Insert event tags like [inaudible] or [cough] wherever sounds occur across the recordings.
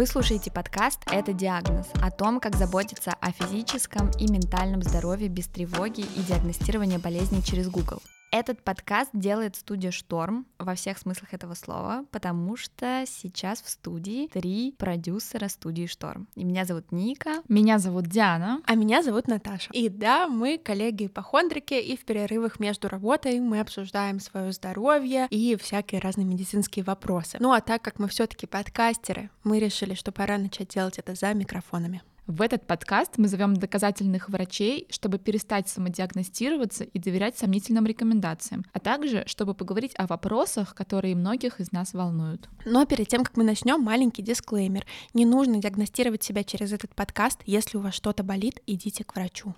Вы слушаете подкаст «Это диагноз» о том, как заботиться о физическом и ментальном здоровье без тревоги и диагностирования болезней через Google. Этот подкаст делает студия Шторм во всех смыслах этого слова, потому что сейчас в студии три продюсера студии Шторм. И меня зовут Ника. Меня зовут Диана. А меня зовут Наташа. И да, мы коллеги-ипохондрики, и в перерывах между работой мы обсуждаем свое здоровье и всякие разные медицинские вопросы. Ну а так как мы все таки подкастеры, мы решили, что пора начать делать это за микрофонами. В этот подкаст мы зовем доказательных врачей, чтобы перестать самодиагностироваться и доверять сомнительным рекомендациям, а также чтобы поговорить о вопросах, которые многих из нас волнуют. Но перед тем, как мы начнем, маленький дисклеймер. Не нужно диагностировать себя через этот подкаст. Если у вас что-то болит, идите к врачу.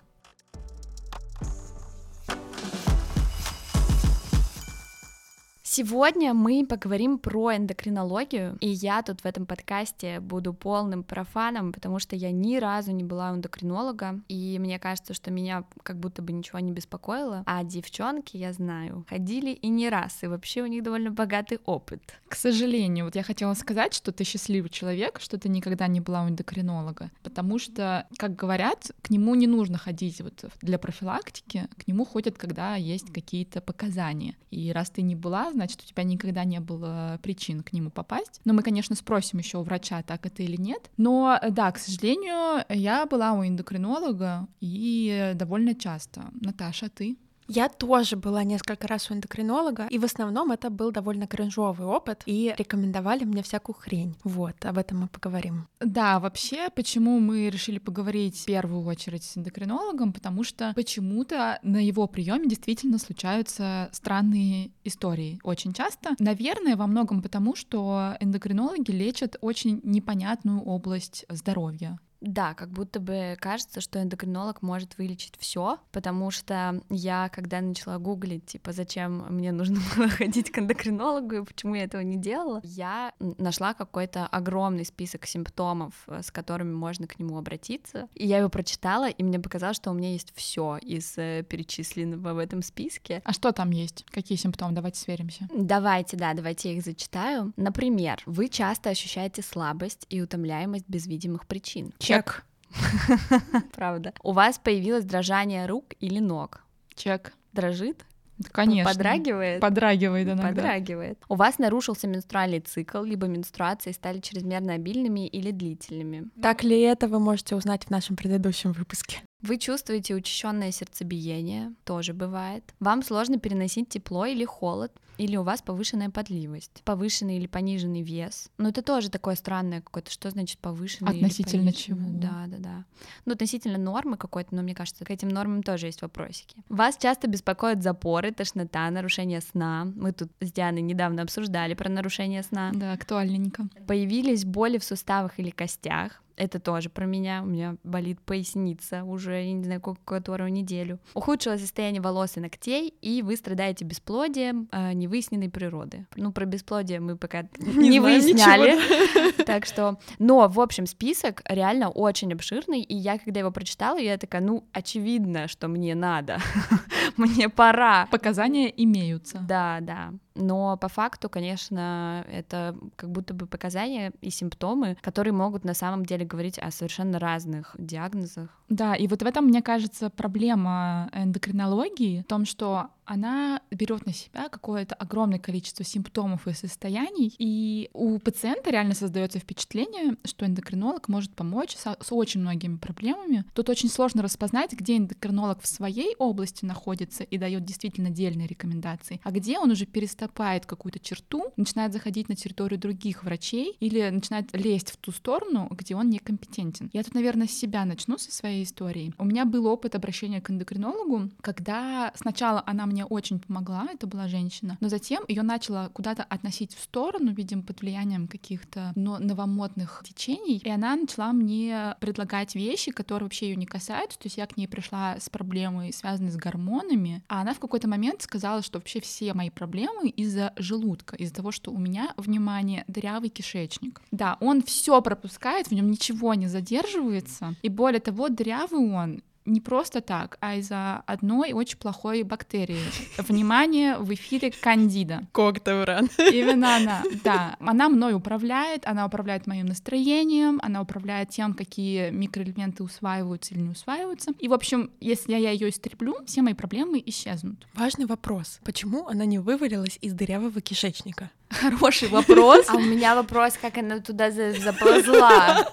Сегодня мы поговорим про эндокринологию, и я тут в этом подкасте буду полным профаном, потому что я ни разу не была эндокринолога, и мне кажется, что меня как будто бы ничего не беспокоило, а девчонки, я знаю, ходили и не раз, и вообще у них довольно богатый опыт. К сожалению, вот я хотела сказать, что ты счастливый человек, что ты никогда не была у эндокринолога, потому что, как говорят, к нему не нужно ходить вот для профилактики, к нему ходят, когда есть какие-то показания, и раз ты не была, значит, у тебя никогда не было причин к нему попасть. Но мы, конечно, спросим еще у врача, так это или нет. Но да, к сожалению, я была у эндокринолога и довольно часто. Наташа, ты? Я тоже была несколько раз у эндокринолога, и в основном это был довольно кринжовый опыт, и рекомендовали мне всякую хрень. Вот, об этом мы поговорим. Да, вообще, почему мы решили поговорить в первую очередь с эндокринологом, потому что почему-то на его приеме действительно случаются странные истории очень часто. Наверное, во многом потому, что эндокринологи лечат очень непонятную область здоровья. Да, как будто бы кажется, что эндокринолог может вылечить все, потому что я, когда начала гуглить, типа, зачем мне нужно [laughs] было ходить к эндокринологу и почему я этого не делала, я нашла какой-то огромный список симптомов, э, с которыми можно к нему обратиться. И я его прочитала, и мне показалось, что у меня есть все из э, перечисленного в этом списке. А что там есть? Какие симптомы? Давайте сверимся. Давайте, да, давайте я их зачитаю. Например, вы часто ощущаете слабость и утомляемость без видимых причин. Чек. [laughs] Правда. У вас появилось дрожание рук или ног. Чек. Дрожит? Конечно. Подрагивает? Подрагивает иногда. Подрагивает. У вас нарушился менструальный цикл, либо менструации стали чрезмерно обильными или длительными. Так ли это вы можете узнать в нашем предыдущем выпуске? Вы чувствуете учащенное сердцебиение, тоже бывает. Вам сложно переносить тепло или холод, или у вас повышенная потливость, повышенный или пониженный вес. Но это тоже такое странное какое-то, что значит повышенный Относительно или чего? Да, да, да. Ну, относительно нормы какой-то, но мне кажется, к этим нормам тоже есть вопросики. Вас часто беспокоят запоры, тошнота, нарушение сна. Мы тут с Дианой недавно обсуждали про нарушение сна. Да, актуальненько. Появились боли в суставах или костях, это тоже про меня. У меня болит поясница уже, я не знаю, которую неделю. Ухудшилось состояние волос и ногтей, и вы страдаете бесплодием э, невыясненной природы. Ну, про бесплодие мы пока [laughs] не, Не выясняли. ничего, [laughs] Так что, но, в общем, список реально очень обширный, и я, когда его прочитала, я такая, ну, очевидно, что мне надо, [laughs] мне пора. Показания имеются. Да, да. Но по факту, конечно, это как будто бы показания и симптомы, которые могут на самом деле говорить о совершенно разных диагнозах. Да, и вот в этом, мне кажется, проблема эндокринологии в том, что она берет на себя какое-то огромное количество симптомов и состояний, и у пациента реально создается впечатление, что эндокринолог может помочь со- с очень многими проблемами. Тут очень сложно распознать, где эндокринолог в своей области находится и дает действительно дельные рекомендации, а где он уже переступает какую-то черту, начинает заходить на территорию других врачей или начинает лезть в ту сторону, где он некомпетентен. Я тут, наверное, с себя начну со своей истории. У меня был опыт обращения к эндокринологу, когда сначала она мне очень помогла, это была женщина, но затем ее начала куда-то относить в сторону, видимо, под влиянием каких-то но- новомодных течений, и она начала мне предлагать вещи, которые вообще ее не касаются, то есть я к ней пришла с проблемой, связанной с гормонами, а она в какой-то момент сказала, что вообще все мои проблемы из-за желудка, из-за того, что у меня, внимание, дырявый кишечник. Да, он все пропускает, в нем ничего не задерживается, и более того, дырявый он не просто так, а из-за одной очень плохой бактерии. Внимание, в эфире кандида. Коктевран. Именно она, да. Она мной управляет, она управляет моим настроением, она управляет тем, какие микроэлементы усваиваются или не усваиваются. И, в общем, если я ее истреблю, все мои проблемы исчезнут. Важный вопрос. Почему она не вывалилась из дырявого кишечника? Хороший вопрос. А у меня вопрос, как она туда заползла.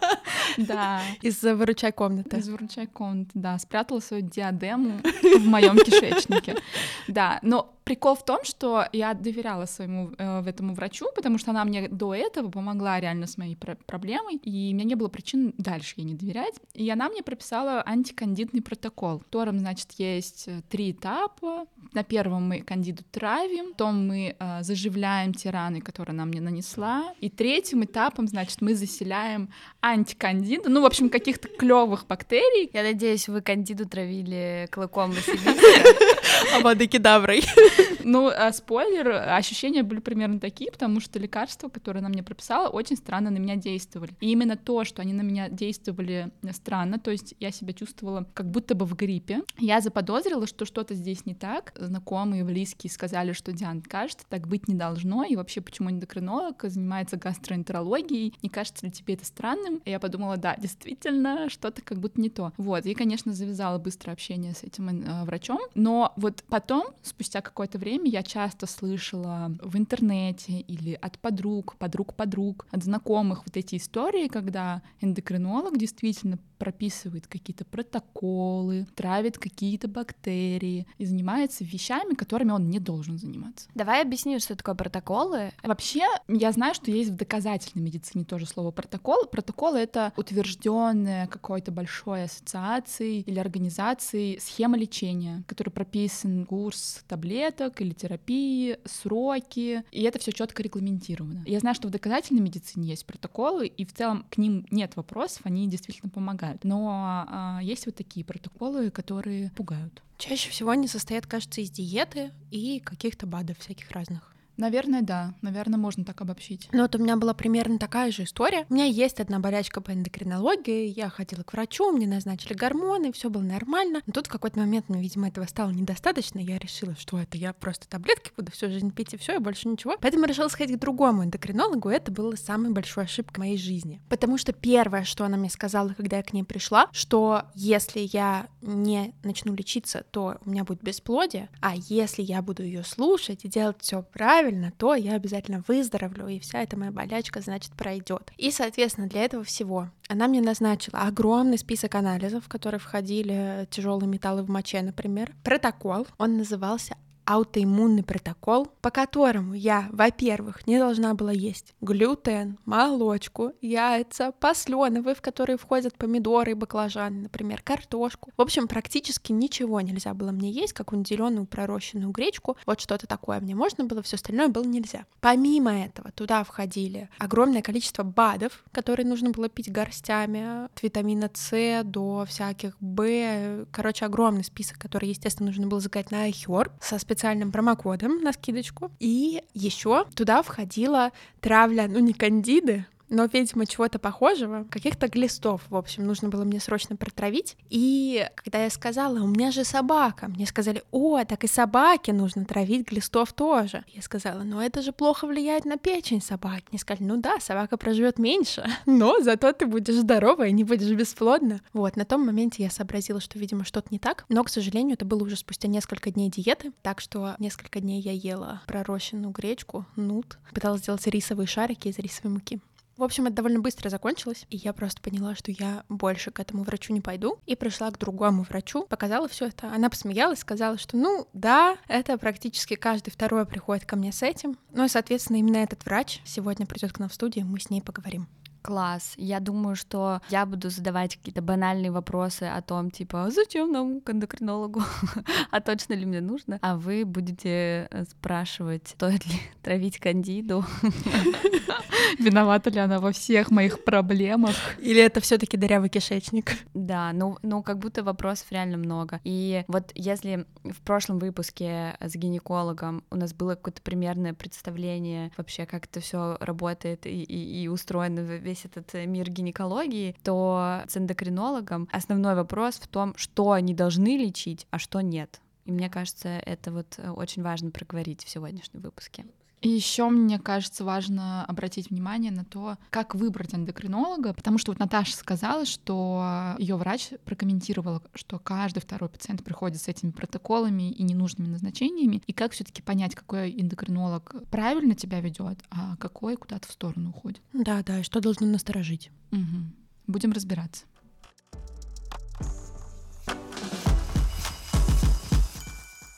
Да. Из-за выручай комнаты. Из выручай комнаты, да. Спрятала свою диадему в моем кишечнике. Да, но прикол в том, что я доверяла своему э, этому врачу, потому что она мне до этого помогла реально с моей пр- проблемой, и у меня не было причин дальше ей не доверять. И она мне прописала антикандидный протокол, в котором, значит, есть э, три этапа. На первом мы кандиду травим, потом мы э, заживляем те раны, которые она мне нанесла, и третьим этапом, значит, мы заселяем антикандиду, ну, в общем, каких-то клевых бактерий. Я надеюсь, вы кандиду травили клыком Василиска. А воды кедаврой. [laughs] Ну, а спойлер, ощущения были примерно такие, потому что лекарства, которые она мне прописала, очень странно на меня действовали. И именно то, что они на меня действовали странно, то есть я себя чувствовала как будто бы в гриппе, я заподозрила, что что-то здесь не так. Знакомые, близкие сказали, что Диан, кажется, так быть не должно, и вообще, почему эндокринолог занимается гастроэнтерологией, не кажется ли тебе это странным? И я подумала, да, действительно, что-то как будто не то. Вот, и, конечно, завязала быстро общение с этим э, врачом, но вот потом, спустя какое-то время, я часто слышала в интернете или от подруг, подруг-подруг, от знакомых вот эти истории, когда эндокринолог действительно прописывает какие-то протоколы, травит какие-то бактерии и занимается вещами, которыми он не должен заниматься. Давай объясню, что такое протоколы. Вообще, я знаю, что есть в доказательной медицине тоже слово протокол. Протокол — это утвержденная какой-то большой ассоциацией или организацией схема лечения, которая прописан курс таблеток или терапии, сроки, и это все четко регламентировано. Я знаю, что в доказательной медицине есть протоколы, и в целом к ним нет вопросов, они действительно помогают. Но а, есть вот такие протоколы, которые пугают. Чаще всего они состоят, кажется, из диеты и каких-то БАДов всяких разных. Наверное, да. Наверное, можно так обобщить. Ну вот у меня была примерно такая же история. У меня есть одна болячка по эндокринологии. Я ходила к врачу, мне назначили гормоны, все было нормально. Но тут в какой-то момент мне, видимо, этого стало недостаточно. Я решила, что это я просто таблетки буду всю жизнь пить и все, и больше ничего. Поэтому решила сходить к другому эндокринологу. Это была самая большая ошибка моей жизни. Потому что первое, что она мне сказала, когда я к ней пришла, что если я не начну лечиться, то у меня будет бесплодие, а если я буду ее слушать и делать все правильно, правильно, то я обязательно выздоровлю, и вся эта моя болячка, значит, пройдет. И, соответственно, для этого всего она мне назначила огромный список анализов, в которые входили тяжелые металлы в моче, например. Протокол, он назывался аутоиммунный протокол, по которому я, во-первых, не должна была есть глютен, молочку, яйца, посленовые, в которые входят помидоры и баклажаны, например, картошку. В общем, практически ничего нельзя было мне есть, какую-нибудь зеленую пророщенную гречку, вот что-то такое мне можно было, все остальное было нельзя. Помимо этого, туда входили огромное количество БАДов, которые нужно было пить горстями, от витамина С до всяких Б, короче, огромный список, который, естественно, нужно было заказать на iHerb со специальным специальным промокодом на скидочку. И еще туда входила травля, ну не кандиды, но, видимо, чего-то похожего, каких-то глистов, в общем, нужно было мне срочно протравить. И когда я сказала, у меня же собака, мне сказали, о, так и собаке нужно травить глистов тоже. Я сказала, ну это же плохо влияет на печень собаки. Мне сказали, ну да, собака проживет меньше, [laughs] но зато ты будешь здорова и не будешь бесплодна. Вот, на том моменте я сообразила, что, видимо, что-то не так, но, к сожалению, это было уже спустя несколько дней диеты, так что несколько дней я ела пророщенную гречку, нут, пыталась сделать рисовые шарики из рисовой муки. В общем, это довольно быстро закончилось, и я просто поняла, что я больше к этому врачу не пойду, и пришла к другому врачу, показала все это. Она посмеялась, сказала, что ну да, это практически каждый второй приходит ко мне с этим. Ну и, соответственно, именно этот врач сегодня придет к нам в студию, мы с ней поговорим. Класс. Я думаю, что я буду задавать какие-то банальные вопросы о том, типа, «А зачем нам к эндокринологу, [laughs] а точно ли мне нужно? А вы будете э, спрашивать, стоит ли [laughs] травить кандиду. [laughs] Виновата ли она во всех моих проблемах? Или это все таки дырявый кишечник? Да, ну, ну как будто вопросов реально много. И вот если в прошлом выпуске с гинекологом у нас было какое-то примерное представление вообще, как это все работает и, и, и устроено весь весь этот э, мир гинекологии, то с эндокринологом основной вопрос в том, что они должны лечить, а что нет. И мне кажется, это вот э, очень важно проговорить в сегодняшнем выпуске. И еще мне кажется важно обратить внимание на то, как выбрать эндокринолога, потому что вот Наташа сказала, что ее врач прокомментировала, что каждый второй пациент приходит с этими протоколами и ненужными назначениями, и как все-таки понять, какой эндокринолог правильно тебя ведет, а какой куда-то в сторону уходит. Да, да, и что должно насторожить. Угу. Будем разбираться.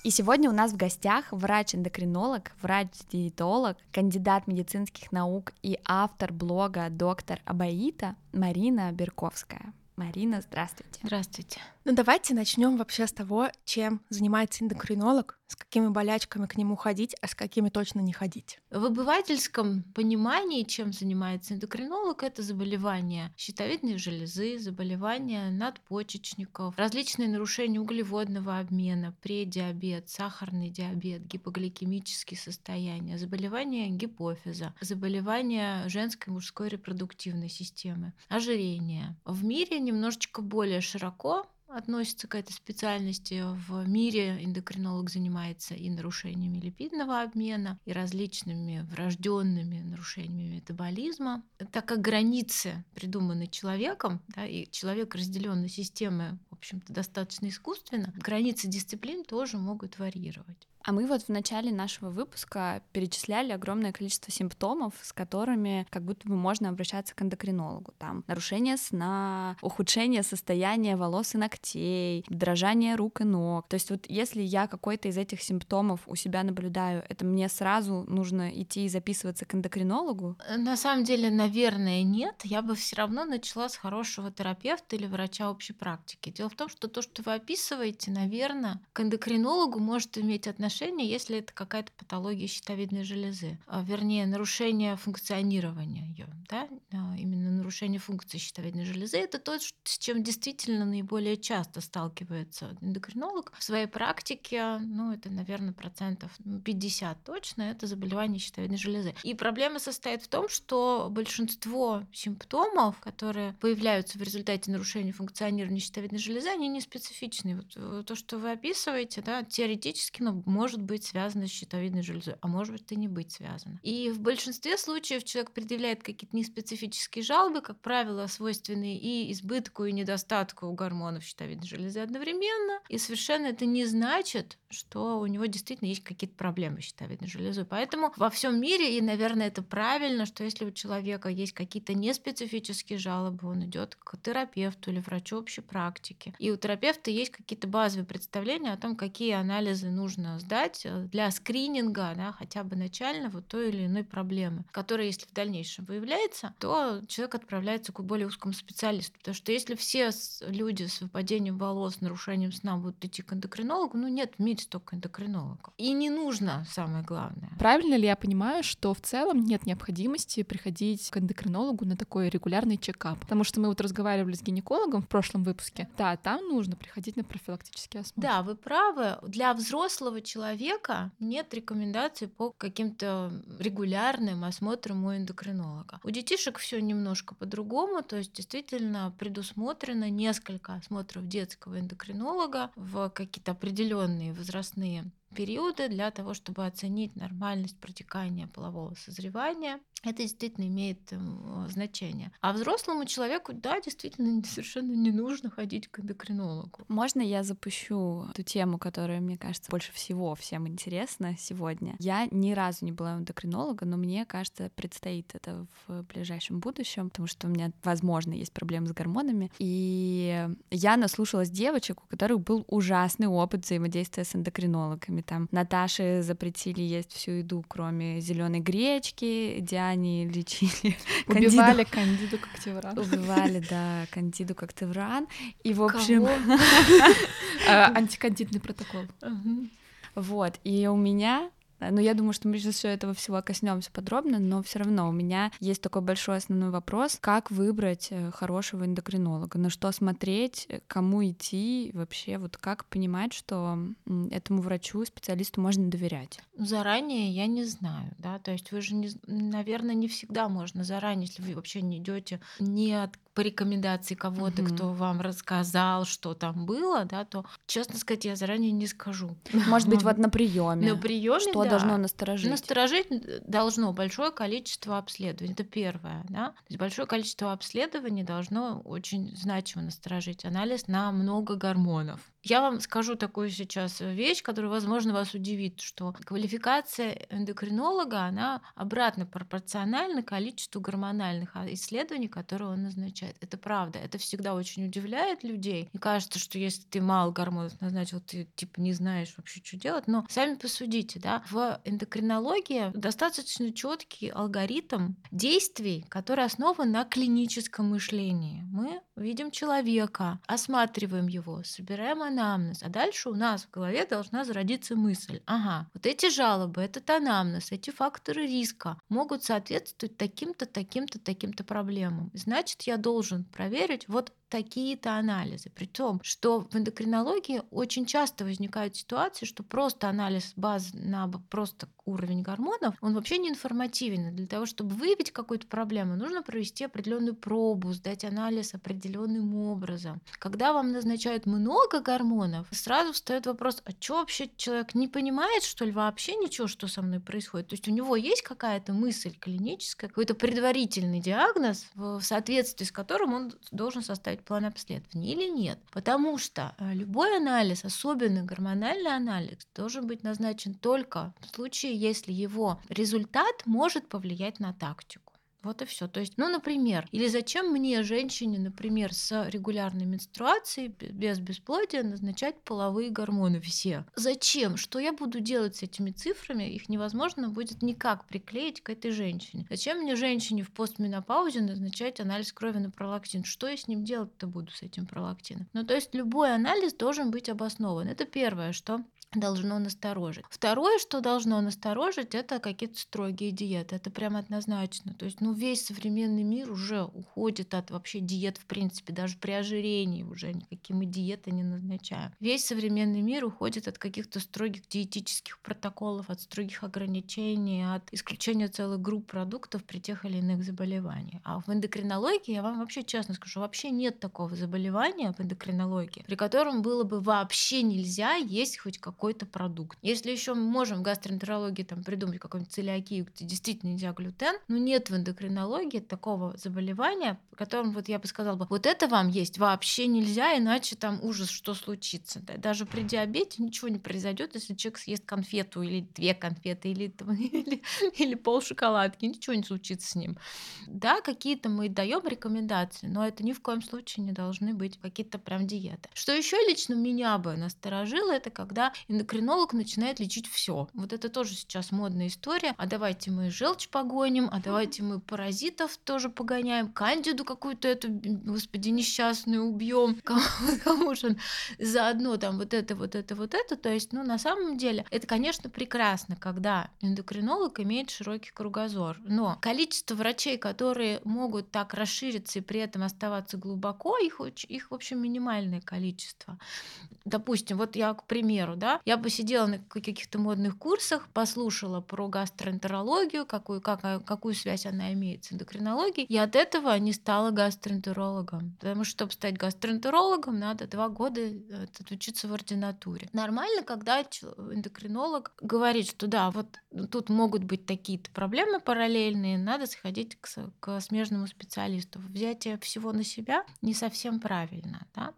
И сегодня у нас в гостях врач-эндокринолог, врач-диетолог, кандидат медицинских наук и автор блога «Доктор Абаита» Марина Берковская. Марина, здравствуйте. Здравствуйте. Ну давайте начнем вообще с того, чем занимается эндокринолог, с какими болячками к нему ходить, а с какими точно не ходить. В обывательском понимании, чем занимается эндокринолог, это заболевания щитовидной железы, заболевания надпочечников, различные нарушения углеводного обмена, предиабет, сахарный диабет, гипогликемические состояния, заболевания гипофиза, заболевания женской и мужской репродуктивной системы, ожирение. В мире немножечко более широко относится к этой специальности. В мире эндокринолог занимается и нарушениями липидного обмена, и различными врожденными нарушениями метаболизма. Так как границы придуманы человеком, да, и человек разделен на системы, в общем-то, достаточно искусственно, границы дисциплин тоже могут варьировать. А мы вот в начале нашего выпуска перечисляли огромное количество симптомов, с которыми как будто бы можно обращаться к эндокринологу. Там нарушение сна, ухудшение состояния волос и ногтей, дрожание рук и ног. То есть вот если я какой-то из этих симптомов у себя наблюдаю, это мне сразу нужно идти и записываться к эндокринологу? На самом деле, наверное, нет. Я бы все равно начала с хорошего терапевта или врача общей практики. Дело в том, что то, что вы описываете, наверное, к эндокринологу может иметь отношение если это какая-то патология щитовидной железы, а, вернее, нарушение функционирования ее, да, а, именно нарушение функции щитовидной железы, это то, с чем действительно наиболее часто сталкивается эндокринолог в своей практике, ну, это, наверное, процентов 50 точно, это заболевание щитовидной железы. И проблема состоит в том, что большинство симптомов, которые появляются в результате нарушения функционирования щитовидной железы, они не специфичны. Вот э, то, что вы описываете, да, теоретически, ну, может быть связано с щитовидной железой, а может быть и не быть связано. И в большинстве случаев человек предъявляет какие-то неспецифические жалобы, как правило, свойственные и избытку, и недостатку гормонов щитовидной железы одновременно. И совершенно это не значит, что у него действительно есть какие-то проблемы с щитовидной железой. Поэтому во всем мире, и, наверное, это правильно, что если у человека есть какие-то неспецифические жалобы, он идет к терапевту или врачу общей практики. И у терапевта есть какие-то базовые представления о том, какие анализы нужно сдать сдать э, для скрининга, да, хотя бы начального той или иной проблемы, которая, если в дальнейшем выявляется, то человек отправляется к более узкому специалисту. Потому что если все люди с выпадением волос, нарушением сна будут идти к эндокринологу, ну нет в мире столько эндокринологов. И не нужно, самое главное. Правильно ли я понимаю, что в целом нет необходимости приходить к эндокринологу на такой регулярный чекап? Потому что мы вот разговаривали с гинекологом в прошлом выпуске. Да, там нужно приходить на профилактический осмотр. Да, вы правы. Для взрослого человека нет рекомендаций по каким-то регулярным осмотрам у эндокринолога. У детишек все немножко по-другому, то есть действительно предусмотрено несколько осмотров детского эндокринолога в какие-то определенные возрастные периоды для того, чтобы оценить нормальность протекания полового созревания. Это действительно имеет эм, значение. А взрослому человеку, да, действительно совершенно не нужно ходить к эндокринологу. Можно я запущу ту тему, которая, мне кажется, больше всего всем интересна сегодня? Я ни разу не была эндокринолога, но мне кажется, предстоит это в ближайшем будущем, потому что у меня, возможно, есть проблемы с гормонами. И я наслушалась девочек, у которых был ужасный опыт взаимодействия с эндокринологами рецептами. Там Наташе запретили есть всю еду, кроме зеленой гречки, Диане лечили [laughs] Убивали кандиду коктевран. Убивали, да, кандиду коктевран. И, в общем... [laughs] А, [laughs] антикандидный протокол. Вот, и у меня Но я думаю, что мы сейчас все этого всего коснемся подробно, но все равно у меня есть такой большой основной вопрос, как выбрать э, хорошего эндокринолога, на что смотреть, э, кому идти, вообще вот как понимать, что этому врачу, специалисту можно доверять? Заранее я не знаю, да, то есть вы же, не, наверное, не всегда можно заранее, если вы вообще не идете не от по рекомендации кого-то, угу. кто вам рассказал, что там было, да, то, честно сказать, я заранее не скажу. Может быть, вот [laughs] на приеме. На приеме, Что да. должно насторожить? Насторожить должно большое количество обследований. Это первое, да. То есть большое количество обследований должно очень значимо насторожить. Анализ на много гормонов. Я вам скажу такую сейчас вещь, которая, возможно, вас удивит, что квалификация эндокринолога, она обратно пропорциональна количеству гормональных а, исследований, которые он назначает. Это правда. Это всегда очень удивляет людей. И кажется, что если ты мало гормонов назначил, ты типа не знаешь вообще, что делать. Но сами посудите, да, в эндокринологии достаточно четкий алгоритм действий, который основан на клиническом мышлении. Мы видим человека, осматриваем его, собираем анамнез, а дальше у нас в голове должна зародиться мысль. Ага, вот эти жалобы, этот анамнез, эти факторы риска могут соответствовать таким-то, таким-то, таким-то проблемам. Значит, я должен проверить вот такие-то анализы. При том, что в эндокринологии очень часто возникают ситуации, что просто анализ баз на просто уровень гормонов, он вообще не информативен. Для того, чтобы выявить какую-то проблему, нужно провести определенную пробу, сдать анализ определенным образом. Когда вам назначают много гормонов, сразу встает вопрос, а что вообще человек не понимает, что ли, вообще ничего, что со мной происходит? То есть у него есть какая-то мысль клиническая, какой-то предварительный диагноз, в соответствии с которым он должен составить составить план обследования или нет. Потому что э, любой анализ, особенно гормональный анализ, должен быть назначен только в случае, если его результат может повлиять на тактику. Вот и все. То есть, ну, например, или зачем мне, женщине, например, с регулярной менструацией, без бесплодия, назначать половые гормоны все? Зачем? Что я буду делать с этими цифрами? Их невозможно будет никак приклеить к этой женщине. Зачем мне, женщине в постменопаузе, назначать анализ крови на пролактин? Что я с ним делать-то буду, с этим пролактином? Ну, то есть, любой анализ должен быть обоснован. Это первое, что должно насторожить. Второе, что должно насторожить, это какие-то строгие диеты. Это прям однозначно. То есть, ну, весь современный мир уже уходит от вообще диет, в принципе, даже при ожирении уже никакие мы диеты не назначаем. Весь современный мир уходит от каких-то строгих диетических протоколов, от строгих ограничений, от исключения целых групп продуктов при тех или иных заболеваниях. А в эндокринологии, я вам вообще честно скажу, вообще нет такого заболевания в эндокринологии, при котором было бы вообще нельзя есть хоть какой какой-то продукт. Если еще мы можем в гастроэнтерологии там придумать какую-нибудь целиакию, где действительно нельзя глютен, но нет в эндокринологии такого заболевания, которым вот я бы сказала бы, вот это вам есть вообще нельзя, иначе там ужас, что случится. Да? Даже при диабете ничего не произойдет, если человек съест конфету или две конфеты или, [laughs] или, или пол шоколадки, ничего не случится с ним. Да, какие-то мы даем рекомендации, но это ни в коем случае не должны быть какие-то прям диеты. Что еще лично меня бы насторожило, это когда эндокринолог начинает лечить все. Вот это тоже сейчас модная история. А давайте мы желчь погоним, а давайте мы паразитов тоже погоняем, кандиду какую-то эту, господи, несчастную убьем. [laughs] Кому, кому же заодно там вот это, вот это, вот это. То есть, ну, на самом деле, это, конечно, прекрасно, когда эндокринолог имеет широкий кругозор. Но количество врачей, которые могут так расшириться и при этом оставаться глубоко, их, их в общем, минимальное количество. Допустим, вот я, к примеру, да, я посидела на каких-то модных курсах, послушала про гастроэнтерологию, какую, как, какую связь она имеет с эндокринологией, и от этого не стала гастроэнтерологом. Потому что, чтобы стать гастроэнтерологом, надо два года э, отучиться в ординатуре. Нормально, когда эндокринолог говорит, что да, вот тут могут быть такие-то проблемы параллельные, надо сходить к, к смежному специалисту. Взятие всего на себя не совсем правильно. Да?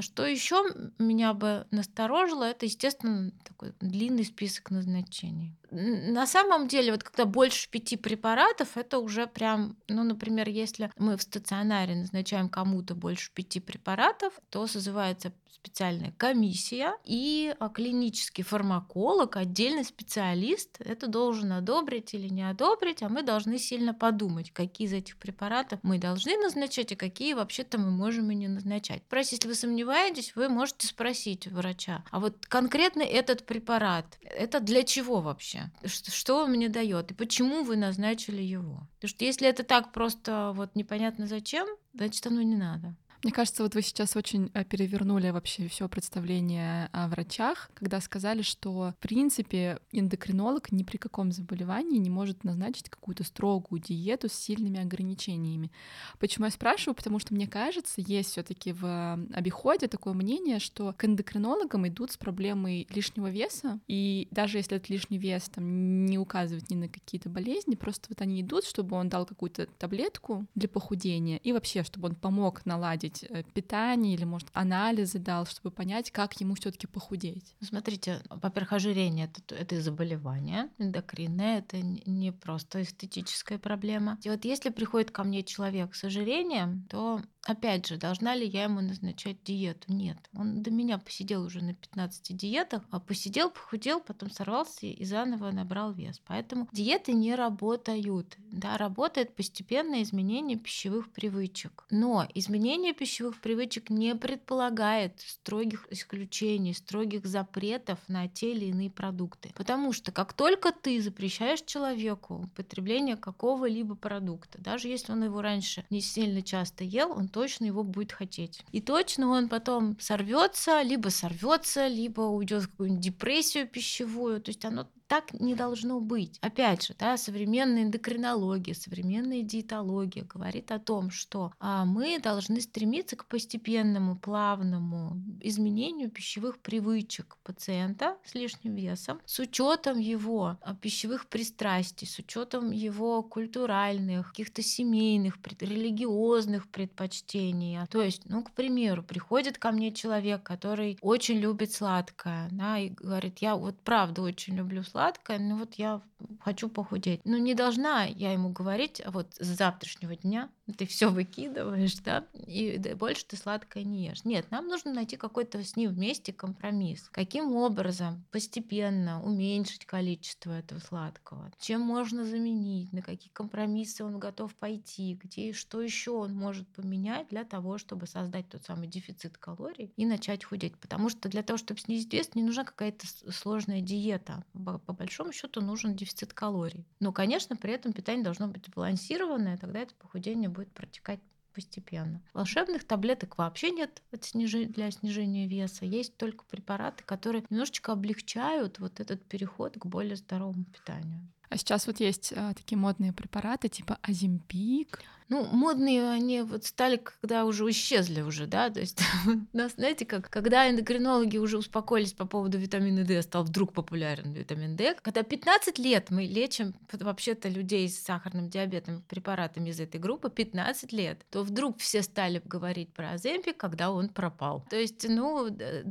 Что еще меня бы насторожило, это, естественно, естественно, такой длинный список назначений. На самом деле, вот когда больше пяти препаратов, это уже прям, ну, например, если мы в стационаре назначаем кому-то больше пяти препаратов, то созывается специальная комиссия, и а, клинический фармаколог, отдельный специалист, это должен одобрить или не одобрить, а мы должны сильно подумать, какие из этих препаратов мы должны назначать, а какие вообще-то мы можем и не назначать. Просто если вы сомневаетесь, вы можете спросить врача, а вот конкретно этот препарат, это для чего вообще? Что, что он мне дает? И почему вы назначили его? Потому что если это так просто вот непонятно зачем, значит, оно не надо. Мне кажется, вот вы сейчас очень э, перевернули вообще все представление о врачах, когда сказали, что в принципе эндокринолог ни при каком заболевании не может назначить какую-то строгую диету с сильными ограничениями. Почему я спрашиваю? Потому что мне кажется, есть все-таки в обиходе такое мнение, что к эндокринологам идут с проблемой лишнего веса, и даже если этот лишний вес там не указывает ни на какие-то болезни, просто вот они идут, чтобы он дал какую-то таблетку для похудения и вообще, чтобы он помог наладить наладить э, питание или, может, анализы дал, чтобы понять, как ему все таки похудеть? Смотрите, во-первых, ожирение это, это заболевание эндокринное, это не просто эстетическая проблема. И вот если приходит ко мне человек с ожирением, то Опять же, должна ли я ему назначать диету? Нет. Он до меня посидел уже на 15 диетах, а посидел, похудел, потом сорвался и заново набрал вес. Поэтому диеты не работают. Да, работает постепенное изменение пищевых привычек. Но изменение пищевых привычек не предполагает строгих исключений, строгих запретов на те или иные продукты. Потому что как только ты запрещаешь человеку употребление какого-либо продукта, даже если он его раньше не сильно часто ел, он точно его будет хотеть. И точно он потом сорвется, либо сорвется, либо уйдет в какую-нибудь депрессию пищевую. То есть оно так не должно быть. Опять же, да, современная эндокринология, современная диетология говорит о том, что а, мы должны стремиться к постепенному, плавному изменению пищевых привычек пациента с лишним весом с учетом его а, пищевых пристрастий, с учетом его культуральных, каких-то семейных, религиозных предпочтений. То есть, ну, к примеру, приходит ко мне человек, который очень любит сладкое, да, и говорит, я вот правда очень люблю сладкое, сладкое, ну вот я хочу похудеть. Ну не должна я ему говорить, а вот с завтрашнего дня ты все выкидываешь, да, и больше ты сладкое не ешь. Нет, нам нужно найти какой-то с ним вместе компромисс. Каким образом постепенно уменьшить количество этого сладкого? Чем можно заменить? На какие компромиссы он готов пойти? Где и что еще он может поменять для того, чтобы создать тот самый дефицит калорий и начать худеть? Потому что для того, чтобы снизить вес, не нужна какая-то сложная диета. По большому счету нужен дефицит калорий. Но, конечно, при этом питание должно быть сбалансированное, тогда это похудение протекать постепенно. Волшебных таблеток вообще нет для снижения веса. Есть только препараты, которые немножечко облегчают вот этот переход к более здоровому питанию. А сейчас вот есть а, такие модные препараты типа Оземпик. Ну, модные они вот стали, когда уже исчезли уже, да, то есть, [laughs] нас, знаете, как, когда эндокринологи уже успокоились по поводу витамина D, стал вдруг популярен витамин D, когда 15 лет мы лечим вообще-то людей с сахарным диабетом препаратами из этой группы, 15 лет, то вдруг все стали говорить про Аземпик, когда он пропал. То есть, ну,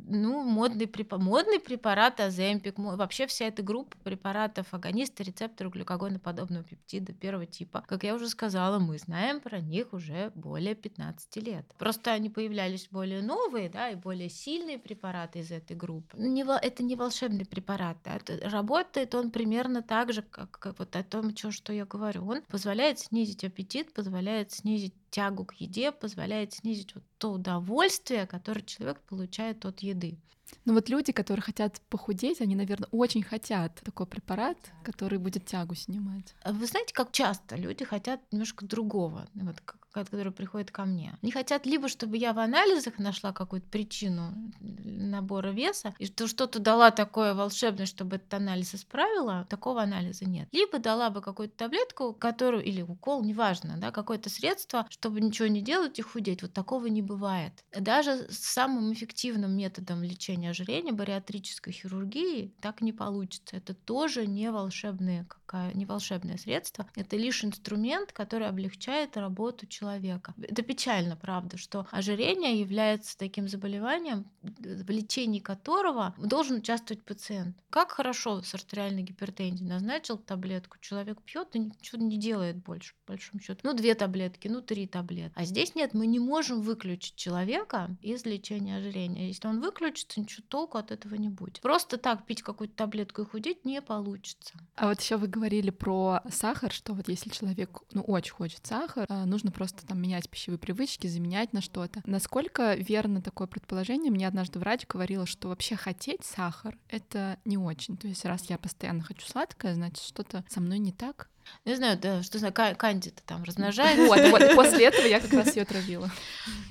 ну модный, препарат, модный препарат Аземпик, вообще вся эта группа препаратов агониста рецептору глюкогоноподобного пептида первого типа, как я уже сказала, мы знаем, знаем про них уже более 15 лет. Просто они появлялись более новые, да, и более сильные препараты из этой группы. Не, это не волшебный препарат. Да, это, работает он примерно так же, как, как вот о том, что, что я говорю. Он позволяет снизить аппетит, позволяет снизить тягу к еде, позволяет снизить вот то удовольствие, которое человек получает от еды. Ну вот люди, которые хотят похудеть, они, наверное, очень хотят такой препарат, который будет тягу снимать. Вы знаете, как часто люди хотят немножко другого, вот которые приходят ко мне. Они хотят либо, чтобы я в анализах нашла какую-то причину набора веса, и что что-то дала такое волшебное, чтобы этот анализ исправила, такого анализа нет. Либо дала бы какую-то таблетку, которую, или укол, неважно, да, какое-то средство, чтобы ничего не делать и худеть. Вот такого не бывает. Даже с самым эффективным методом лечения ожирения, бариатрической хирургии, так не получится. Это тоже не волшебное, какая, не волшебное средство. Это лишь инструмент, который облегчает работу человека человека. Это печально, правда, что ожирение является таким заболеванием, в лечении которого должен участвовать пациент. Как хорошо с артериальной гипертензией назначил таблетку, человек пьет и ничего не делает больше, по большому счету. Ну, две таблетки, ну, три таблетки. А здесь нет, мы не можем выключить человека из лечения ожирения. Если он выключится, ничего толку от этого не будет. Просто так пить какую-то таблетку и худеть не получится. А вот еще вы говорили про сахар, что вот если человек ну, очень хочет сахар, а, нужно просто просто там менять пищевые привычки, заменять на что-то. Насколько верно такое предположение? Мне однажды врач говорила, что вообще хотеть сахар — это не очень. То есть раз я постоянно хочу сладкое, значит, что-то со мной не так. Не знаю, да, что знаю, кандида там размножается. Вот, вот, после этого я как раз [laughs] ее травила.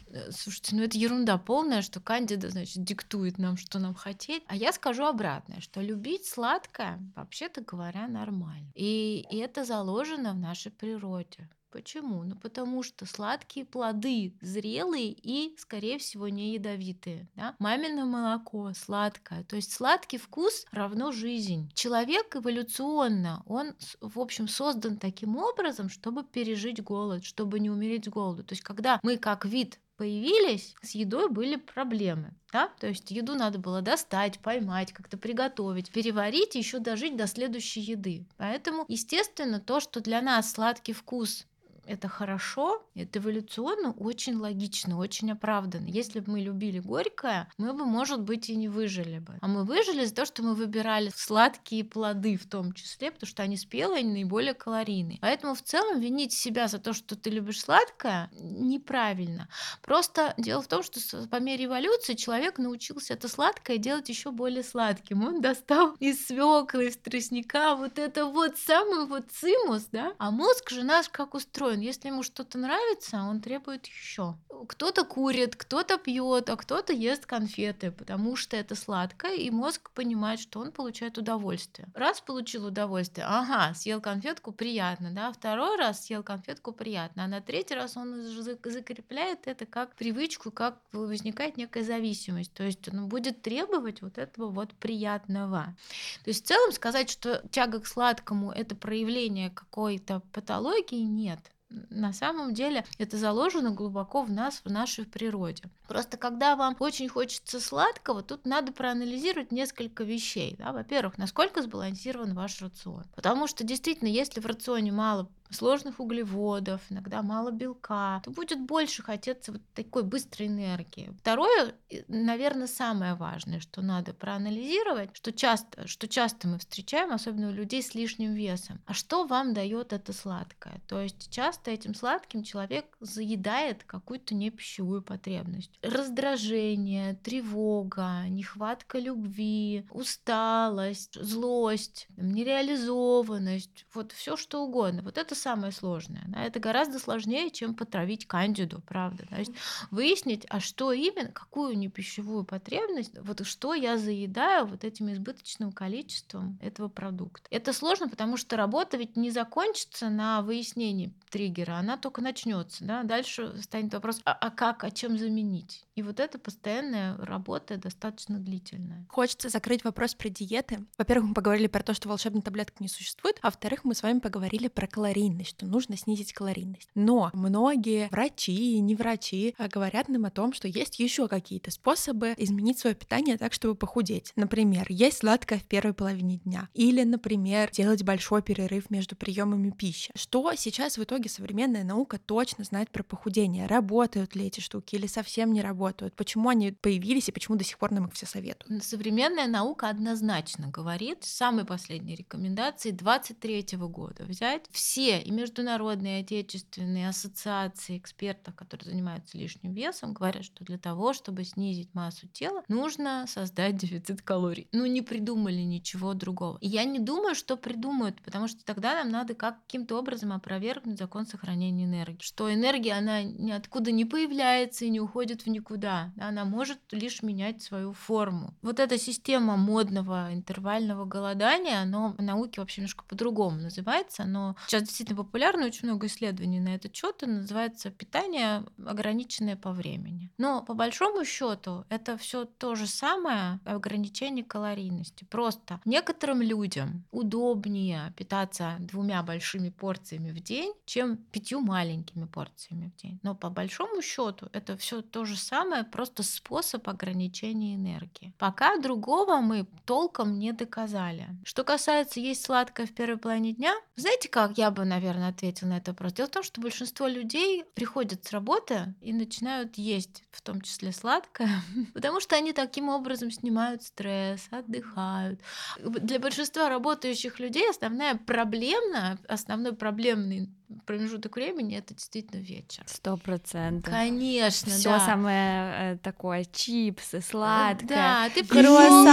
Э, слушайте, ну это ерунда полная, что кандида, значит, диктует нам, что нам хотеть. А я скажу обратное, что любить сладкое, вообще-то говоря, нормально. И, и это заложено в нашей природе. Почему? Ну потому что сладкие плоды зрелые и, скорее всего, не ядовитые. Да? Мамино молоко сладкое. То есть сладкий вкус равно жизнь. Человек эволюционно, он, в общем, создан таким образом, чтобы пережить голод, чтобы не умереть с голоду. То есть когда мы как вид появились, с едой были проблемы. Да? То есть еду надо было достать, поймать, как-то приготовить, переварить и еще дожить до следующей еды. Поэтому, естественно, то, что для нас сладкий вкус это хорошо, это эволюционно очень логично, очень оправданно. Если бы мы любили горькое, мы бы, может быть, и не выжили бы. А мы выжили за то, что мы выбирали сладкие плоды в том числе, потому что они спелые, они наиболее калорийные. Поэтому в целом винить себя за то, что ты любишь сладкое, неправильно. Просто дело в том, что по мере эволюции человек научился это сладкое делать еще более сладким. Он достал из свеклы, из тростника вот это вот самый вот цимус, да? А мозг же наш как устроен? Устроен. Если ему что-то нравится, он требует еще. Кто-то курит, кто-то пьет, а кто-то ест конфеты, потому что это сладкое, и мозг понимает, что он получает удовольствие. Раз получил удовольствие, ага, съел конфетку, приятно, да, второй раз съел конфетку, приятно, а на третий раз он закрепляет это как привычку, как возникает некая зависимость, то есть он будет требовать вот этого вот приятного. То есть в целом сказать, что тяга к сладкому это проявление какой-то патологии, нет на самом деле это заложено глубоко в нас, в нашей природе. Просто когда вам очень хочется сладкого, тут надо проанализировать несколько вещей. Да? Во-первых, насколько сбалансирован ваш рацион. Потому что действительно, если в рационе мало сложных углеводов, иногда мало белка, то будет больше хотеться вот такой быстрой энергии. Второе, наверное, самое важное, что надо проанализировать, что часто, что часто мы встречаем, особенно у людей с лишним весом. А что вам дает это сладкое? То есть часто этим сладким человек заедает какую-то непищевую потребность. Раздражение, тревога, нехватка любви, усталость, злость, нереализованность, вот все что угодно. Вот это самое сложное. Да? Это гораздо сложнее, чем потравить кандиду, правда. То есть выяснить, а что именно, какую непищевую потребность, вот что я заедаю вот этим избыточным количеством этого продукта. Это сложно, потому что работа ведь не закончится на выяснении триггера, она только начнется. Да? Дальше станет вопрос, а, а как, а чем заменить? И вот эта постоянная работа достаточно длительная. Хочется закрыть вопрос про диеты. Во-первых, мы поговорили про то, что волшебной таблеток не существует, а во-вторых, мы с вами поговорили про калорийность, что нужно снизить калорийность. Но многие врачи и не врачи а, говорят нам о том, что есть еще какие-то способы изменить свое питание так, чтобы похудеть. Например, есть сладкое в первой половине дня. Или, например, делать большой перерыв между приемами пищи. Что сейчас в итоге современная наука точно знает про похудение? Работают ли эти штуки или совсем не работают? Работают, почему они появились и почему до сих пор нам их все советуют. Современная наука однозначно говорит, самые последние рекомендации 23 года взять все и международные, и отечественные ассоциации экспертов, которые занимаются лишним весом, говорят, что для того, чтобы снизить массу тела, нужно создать дефицит калорий. Ну, не придумали ничего другого. И я не думаю, что придумают, потому что тогда нам надо каким-то образом опровергнуть закон сохранения энергии. Что энергия, она ниоткуда не появляется и не уходит в никуда никуда. Она может лишь менять свою форму. Вот эта система модного интервального голодания, оно в науке вообще немножко по-другому называется, но сейчас действительно популярно, очень много исследований на этот счет, и называется питание ограниченное по времени. Но по большому счету это все то же самое ограничение калорийности. Просто некоторым людям удобнее питаться двумя большими порциями в день, чем пятью маленькими порциями в день. Но по большому счету это все то же самое самое просто способ ограничения энергии. Пока другого мы толком не доказали. Что касается есть сладкое в первой половине дня, знаете, как я бы, наверное, ответила на этот вопрос? Дело в том, что большинство людей приходят с работы и начинают есть, в том числе сладкое, [laughs] потому что они таким образом снимают стресс, отдыхают. Для большинства работающих людей основная проблема, основной проблемный промежуток времени это действительно вечер. Сто процентов. Конечно, Все да. самое э, такое, чипсы, сладкое. Да, ты пришел,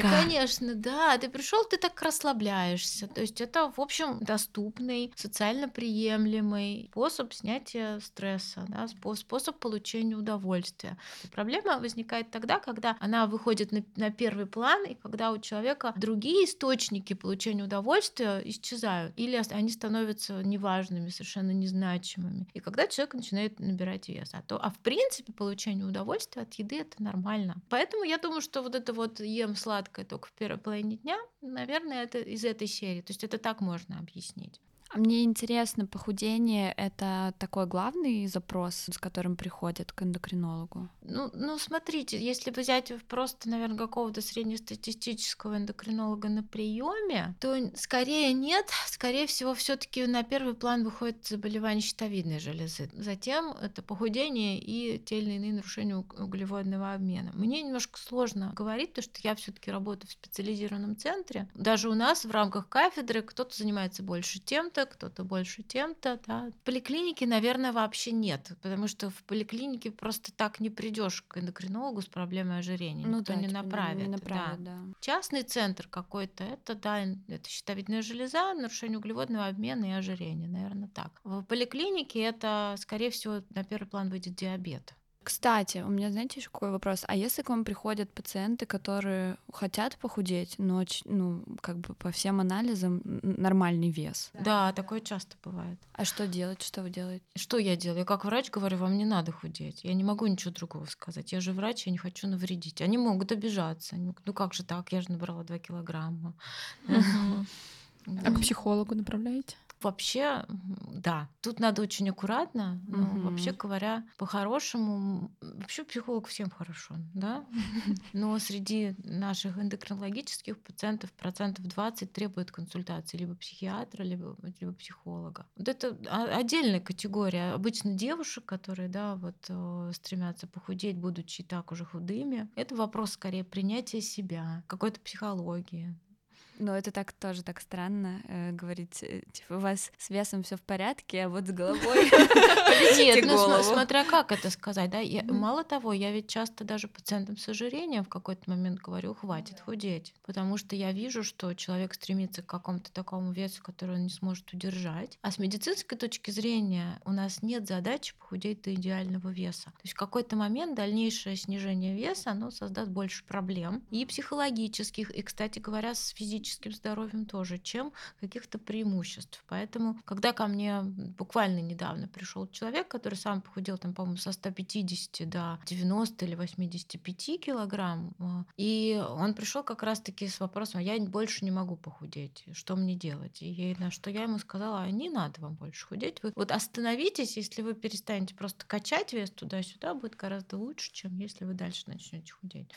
конечно, да, ты пришел, ты так расслабляешься. То есть это, в общем, доступный, социально приемлемый способ снятия стресса, да, спо- способ получения удовольствия. Проблема возникает тогда, когда она выходит на, на первый план, и когда у человека другие источники получения удовольствия исчезают, или они становятся неважными, совершенно незначимыми. И когда человек начинает набирать вес. А, то, а в принципе получение удовольствия от еды это нормально. Поэтому я думаю, что вот это вот ем сладкое только в первой половине дня, наверное, это из этой серии. То есть это так можно объяснить. Мне интересно, похудение — это такой главный запрос, с которым приходят к эндокринологу? Ну, ну, смотрите, если взять просто, наверное, какого-то среднестатистического эндокринолога на приеме, то скорее нет, скорее всего, все-таки на первый план выходит заболевание щитовидной железы. Затем это похудение и те или иные нарушения уг- углеводного обмена. Мне немножко сложно говорить, потому что я все-таки работаю в специализированном центре. Даже у нас в рамках кафедры кто-то занимается больше тем-то, кто-то больше тем-то. Да. В поликлинике, наверное, вообще нет, потому что в поликлинике просто так не придешь к эндокринологу с проблемой ожирения. Никто не типа, направит. Не да. направит, да. Частный центр какой-то, это, да, это щитовидная железа, нарушение углеводного обмена и ожирение, наверное, так. В поликлинике это, скорее всего, на первый план выйдет диабет. Кстати, у меня, знаете, еще какой вопрос? А если к вам приходят пациенты, которые хотят похудеть, но, ну, как бы по всем анализам нормальный вес? Да, такое часто бывает. А что делать? Что вы делаете? Что я делаю? Я как врач говорю, вам не надо худеть. Я не могу ничего другого сказать. Я же врач, я не хочу навредить. Они могут обижаться. Они могут, Ну как же так? Я же набрала 2 килограмма. [laughs] А к психологу направляете? Вообще, да. Тут надо очень аккуратно. Но Мгм. вообще говоря, по-хорошему, вообще психолог всем хорошо, да? [laughs] Но среди наших эндокринологических пациентов процентов 20 требует консультации либо психиатра, либо, либо психолога. Вот это отдельная категория. Обычно девушек, которые, да, вот э, стремятся похудеть, будучи и так уже худыми, это вопрос скорее принятия себя, какой-то психологии, Ну, это так тоже так странно э, говорить, э, типа, у вас с весом все в порядке, а вот с головой [laughs] Нет, ну, смотря как это сказать, да. Мало того, я ведь часто даже пациентам с ожирением в какой-то момент говорю, хватит худеть, потому что я вижу, что человек стремится к какому-то такому весу, который он не сможет удержать. А с медицинской точки зрения у нас нет задачи похудеть до идеального веса. То есть в какой-то момент дальнейшее снижение веса, оно создаст больше проблем и психологических, и, кстати говоря, с физическим здоровьем тоже, чем каких-то преимуществ. Поэтому, когда ко мне буквально недавно пришел человек, который сам похудел, там, по-моему, со 150 до 90 или 85 килограмм, а, и он пришел как раз-таки с вопросом, а я больше не могу похудеть, что мне делать? И на что я ему сказала, а не надо вам больше худеть, вы вот остановитесь, если вы перестанете просто качать вес туда-сюда, будет гораздо лучше, чем если вы дальше начнете худеть.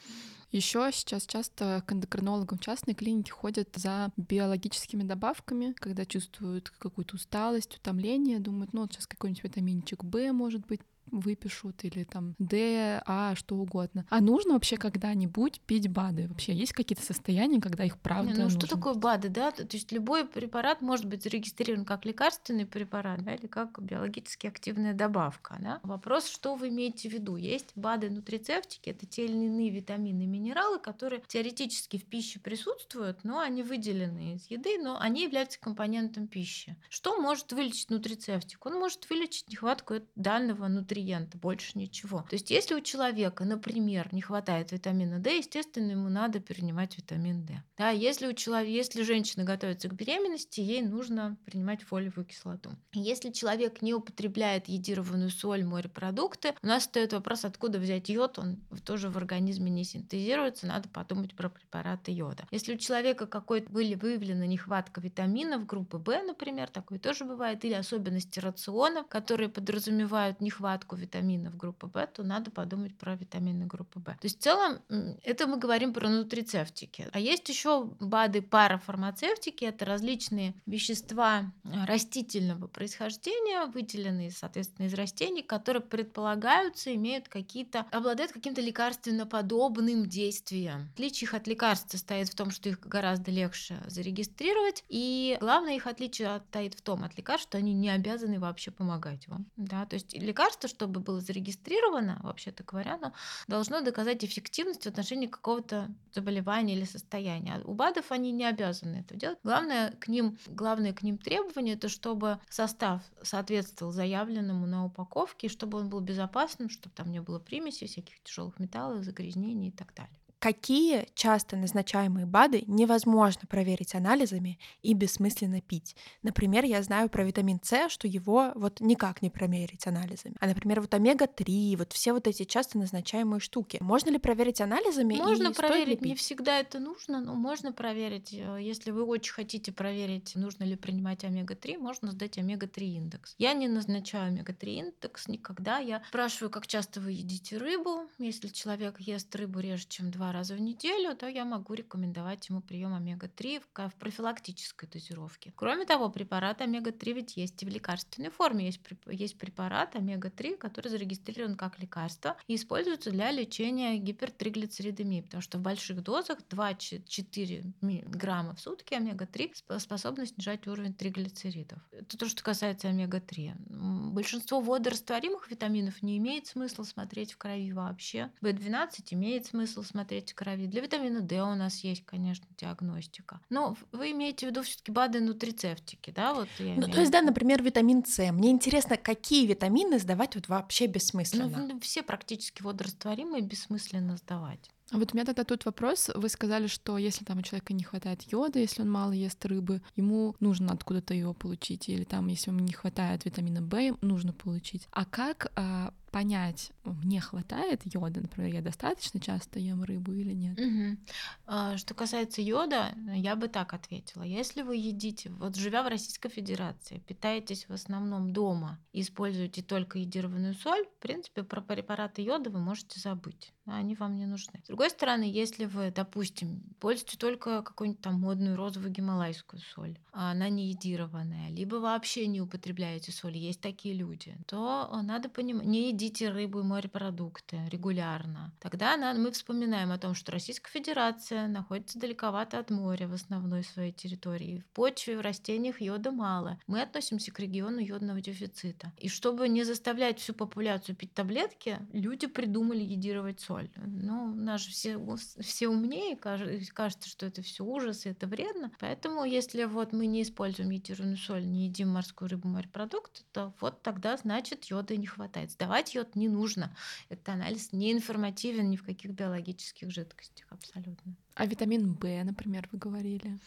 Еще сейчас часто к эндокринологам частной клинике ходят за биологическими добавками, когда чувствуют какую-то усталость, утомление, думают, ну вот сейчас какой-нибудь витаминчик Б, может быть, выпишут, или там Д, А, что угодно. А нужно вообще когда-нибудь пить БАДы? Вообще есть какие-то состояния, когда их правда Не, ну что нужно? такое БАДы, да? То есть любой препарат может быть зарегистрирован как лекарственный препарат, да, или как биологически активная добавка, да? Вопрос, что вы имеете в виду? Есть БАДы нутрицептики, это те или иные витамины и минералы, которые теоретически в пище присутствуют, но они выделены из еды, но они являются компонентом пищи. Что может вылечить нутрицептик? Он может вылечить нехватку данного нутриента, больше ничего. То есть если у человека, например, не хватает витамина D, естественно, ему надо принимать витамин D. Да, если у человека, если женщина готовится к беременности, ей нужно принимать фолиевую кислоту. Если человек не употребляет йодированную соль, морепродукты, у нас встает вопрос, откуда взять йод, он тоже в организме не синтезируется, надо подумать про препараты йода. Если у человека какой-то были выявлена нехватка витаминов группы В, например, такое тоже бывает, или особенности рациона, которые подразумевают нехватку нехватку витаминов группы В, то надо подумать про витамины группы В. То есть в целом это мы говорим про нутрицептики. А есть еще БАДы парафармацевтики, это различные вещества э, растительного происхождения, выделенные, соответственно, из растений, которые предполагаются, имеют какие-то, обладают каким-то лекарственно-подобным действием. Отличие их от лекарств состоит в том, что их гораздо легче зарегистрировать, и главное их отличие стоит в том от лекарств, что они не обязаны вообще помогать вам. Да? То есть лекарство, чтобы было зарегистрировано, вообще-то говоря, оно должно доказать эффективность в отношении какого-то заболевания или состояния. У БАДов они не обязаны это делать. Главное к ним, главное к ним требование это чтобы состав соответствовал заявленному на упаковке, чтобы он был безопасным, чтобы там не было примесей, всяких тяжелых металлов, загрязнений и так далее какие часто назначаемые БАДы невозможно проверить анализами и бессмысленно пить. Например, я знаю про витамин С, что его вот никак не промерить анализами. А, например, вот омега-3, вот все вот эти часто назначаемые штуки. Можно ли проверить анализами? Можно проверить, не всегда это нужно, но можно проверить. Э, если вы очень хотите проверить, нужно ли принимать омега-3, можно сдать омега-3 индекс. Я не назначаю омега-3 индекс никогда. Я спрашиваю, как часто вы едите рыбу. Если человек ест рыбу реже, чем два раза в неделю, то я могу рекомендовать ему прием омега-3 в, в профилактической дозировке. Кроме того, препарат омега-3 ведь есть и в лекарственной форме. Есть, есть препарат омега-3, который зарегистрирован как лекарство и используется для лечения гипертриглицеридемии, потому что в больших дозах 2-4 грамма в сутки омега-3 способны снижать уровень триглицеридов. Это то, что касается омега-3. Большинство водорастворимых витаминов не имеет смысла смотреть в крови вообще. В12 имеет смысл смотреть смотреть крови. Для витамина D у нас есть, конечно, диагностика. Но вы имеете в виду все-таки БАДы нутрицептики, да? Вот я ну, то есть, да, например, витамин С. Мне интересно, какие витамины сдавать вот вообще бессмысленно? Ну, все практически водорастворимые бессмысленно сдавать. А вот у меня тогда тут вопрос. Вы сказали, что если там у человека не хватает йода, если он мало ест рыбы, ему нужно откуда-то его получить, или там, если ему не хватает витамина В, нужно получить. А как а, понять, мне хватает йода, например, я достаточно часто ем рыбу или нет? Угу. Что касается йода, я бы так ответила. Если вы едите, вот живя в Российской Федерации, питаетесь в основном дома используете только йодированную соль, в принципе, про препараты йода вы можете забыть. Они вам не нужны. Другой стороны, если вы, допустим, пользуете только какую-нибудь там модную розовую гималайскую соль, а она не йодированная, либо вообще не употребляете соль, есть такие люди, то надо понимать, не едите рыбу и морепродукты регулярно, тогда мы вспоминаем о том, что Российская Федерация находится далековато от моря в основной своей территории. В почве, в растениях йода мало. Мы относимся к региону йодного дефицита. И чтобы не заставлять всю популяцию пить таблетки, люди придумали едировать соль. Ну, нас же все, все умнее, кажется, что это все ужас и это вредно. Поэтому, если вот мы не используем йодированную соль, не едим морскую рыбу, морепродукты, то вот тогда, значит, йода не хватает. Сдавать йод не нужно. Этот анализ не информативен ни в каких биологических жидкостях абсолютно. А витамин В, например, вы говорили?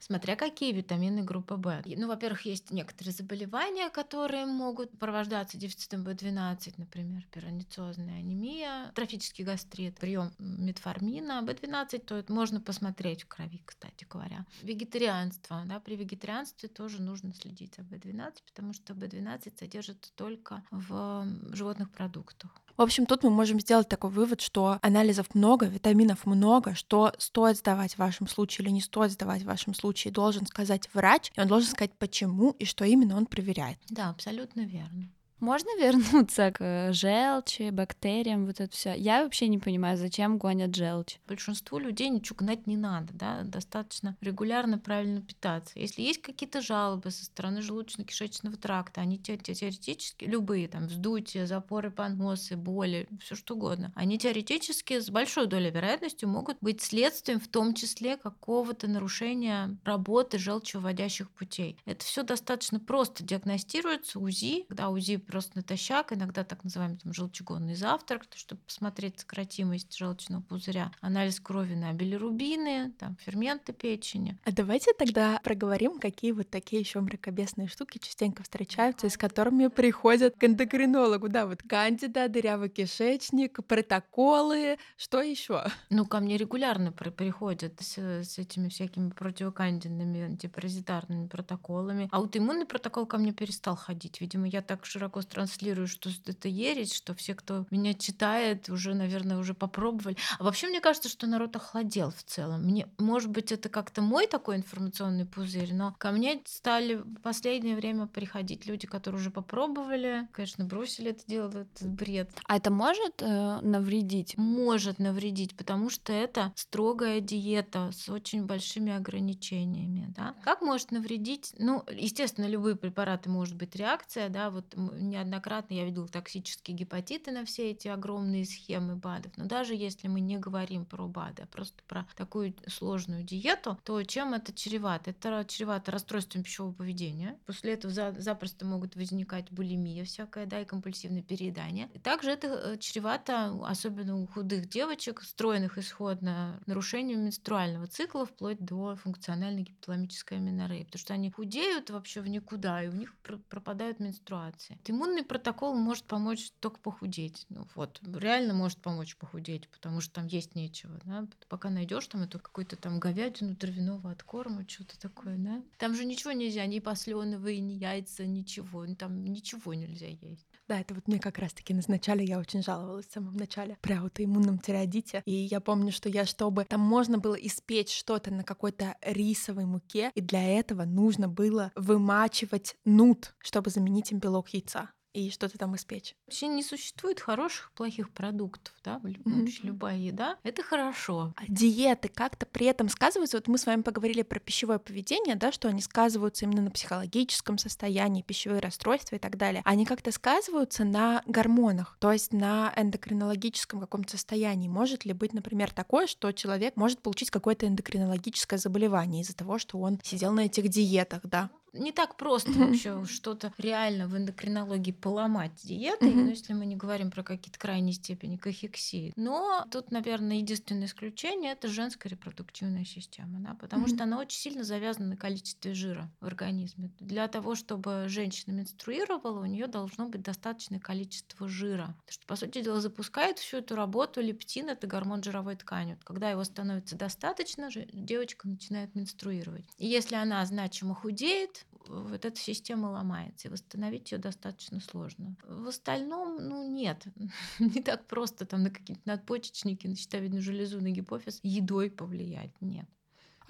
Смотря какие витамины группы В. Ну, во-первых, есть некоторые заболевания, которые могут провождаться дефицитом В12, например, пироницозная анемия, трофический гастрит, прием метформина, В12, то это можно посмотреть в крови, кстати говоря. Вегетарианство. Да, при вегетарианстве тоже нужно следить за В12, потому что В12 содержится только в животных продуктах. В общем, тут мы можем сделать такой вывод, что анализов много, витаминов много, что стоит сдавать в вашем случае или не стоит сдавать в вашем случае, должен сказать врач, и он должен сказать, почему и что именно он проверяет. Да, абсолютно верно. Можно [laughs] вернуться к э, желчи, бактериям, вот это все. Я вообще не понимаю, зачем гонят желчь. Большинству людей ничего гнать не надо, да, достаточно регулярно правильно питаться. Если есть какие-то жалобы со стороны желудочно-кишечного тракта, они теоретически, любые там вздутия, запоры поносы, боли, все что угодно, они теоретически с большой долей вероятности могут быть следствием в том числе какого-то нарушения работы желчевыводящих путей. Это все достаточно просто диагностируется УЗИ, когда УЗИ просто натощак, иногда так называемый там, желчегонный завтрак, чтобы посмотреть сократимость желчного пузыря, анализ крови на билирубины, там, ферменты печени. А давайте тогда проговорим, какие вот такие еще мракобесные штуки частенько встречаются, и с которыми приходят к эндокринологу. Да, вот кандида, дырявый кишечник, протоколы, что еще? Ну, ко мне регулярно приходят с, с этими всякими противокандидными антипаразитарными протоколами. Аутоиммунный протокол ко мне перестал ходить. Видимо, я так широко наркоз транслирую, что это ересь, что все, кто меня читает, уже, наверное, уже попробовали. А вообще, мне кажется, что народ охладел в целом. Мне, может быть, это как-то мой такой информационный пузырь, но ко мне стали в последнее время приходить люди, которые уже попробовали, конечно, бросили это дело, этот бред. А это может э, навредить? Может навредить, потому что это строгая диета с очень большими ограничениями. Да? Как может навредить? Ну, естественно, любые препараты может быть реакция, да, вот неоднократно я видела токсические гепатиты на все эти огромные схемы БАДов, но даже если мы не говорим про БАДы, а просто про такую сложную диету, то чем это чревато? Это чревато расстройством пищевого поведения. После этого за, запросто могут возникать булимия всякая, да, и компульсивное переедание. Также это э, чревато, особенно у худых девочек, стройных исходно, нарушением менструального цикла вплоть до функциональной гипоталамической аменореи, потому что они худеют вообще в никуда, и у них пропадают менструации. Иммунный протокол может помочь только похудеть. Ну, вот, реально может помочь похудеть, потому что там есть нечего. Да? Пока найдешь там эту какую-то там говядину травяного откорма, что-то такое, да? Там же ничего нельзя, ни посленовые, ни яйца, ничего. Там ничего нельзя есть. Да, это вот мне как раз-таки назначали, я очень жаловалась в самом начале при аутоиммунном тиреодите. И я помню, что я, чтобы там можно было испечь что-то на какой-то рисовой муке, и для этого нужно было вымачивать нут, чтобы заменить им белок яйца и что-то там испечь. Вообще не существует хороших, плохих продуктов, да, mm-hmm. любая еда — это хорошо. А диеты как-то при этом сказываются? Вот мы с вами поговорили про пищевое поведение, да, что они сказываются именно на психологическом состоянии, пищевые расстройства и так далее. Они как-то сказываются на гормонах, то есть на эндокринологическом каком-то состоянии. Может ли быть, например, такое, что человек может получить какое-то эндокринологическое заболевание из-за того, что он сидел на этих диетах, да? Не так просто вообще что-то реально в эндокринологии поломать диетой, ну, если мы не говорим про какие-то крайние степени кахексии. Но тут, наверное, единственное исключение это женская репродуктивная система, да, потому что она очень сильно завязана на количестве жира в организме. Для того, чтобы женщина менструировала, у нее должно быть достаточное количество жира. Потому что, по сути дела, запускает всю эту работу лептин, это гормон жировой ткани. Вот когда его становится достаточно, девочка начинает менструировать. И если она значимо худеет, вот эта система ломается, и восстановить ее достаточно сложно. В остальном, ну нет, [laughs] не так просто там на какие-то надпочечники, на щитовидную железу, на гипофиз едой повлиять, нет.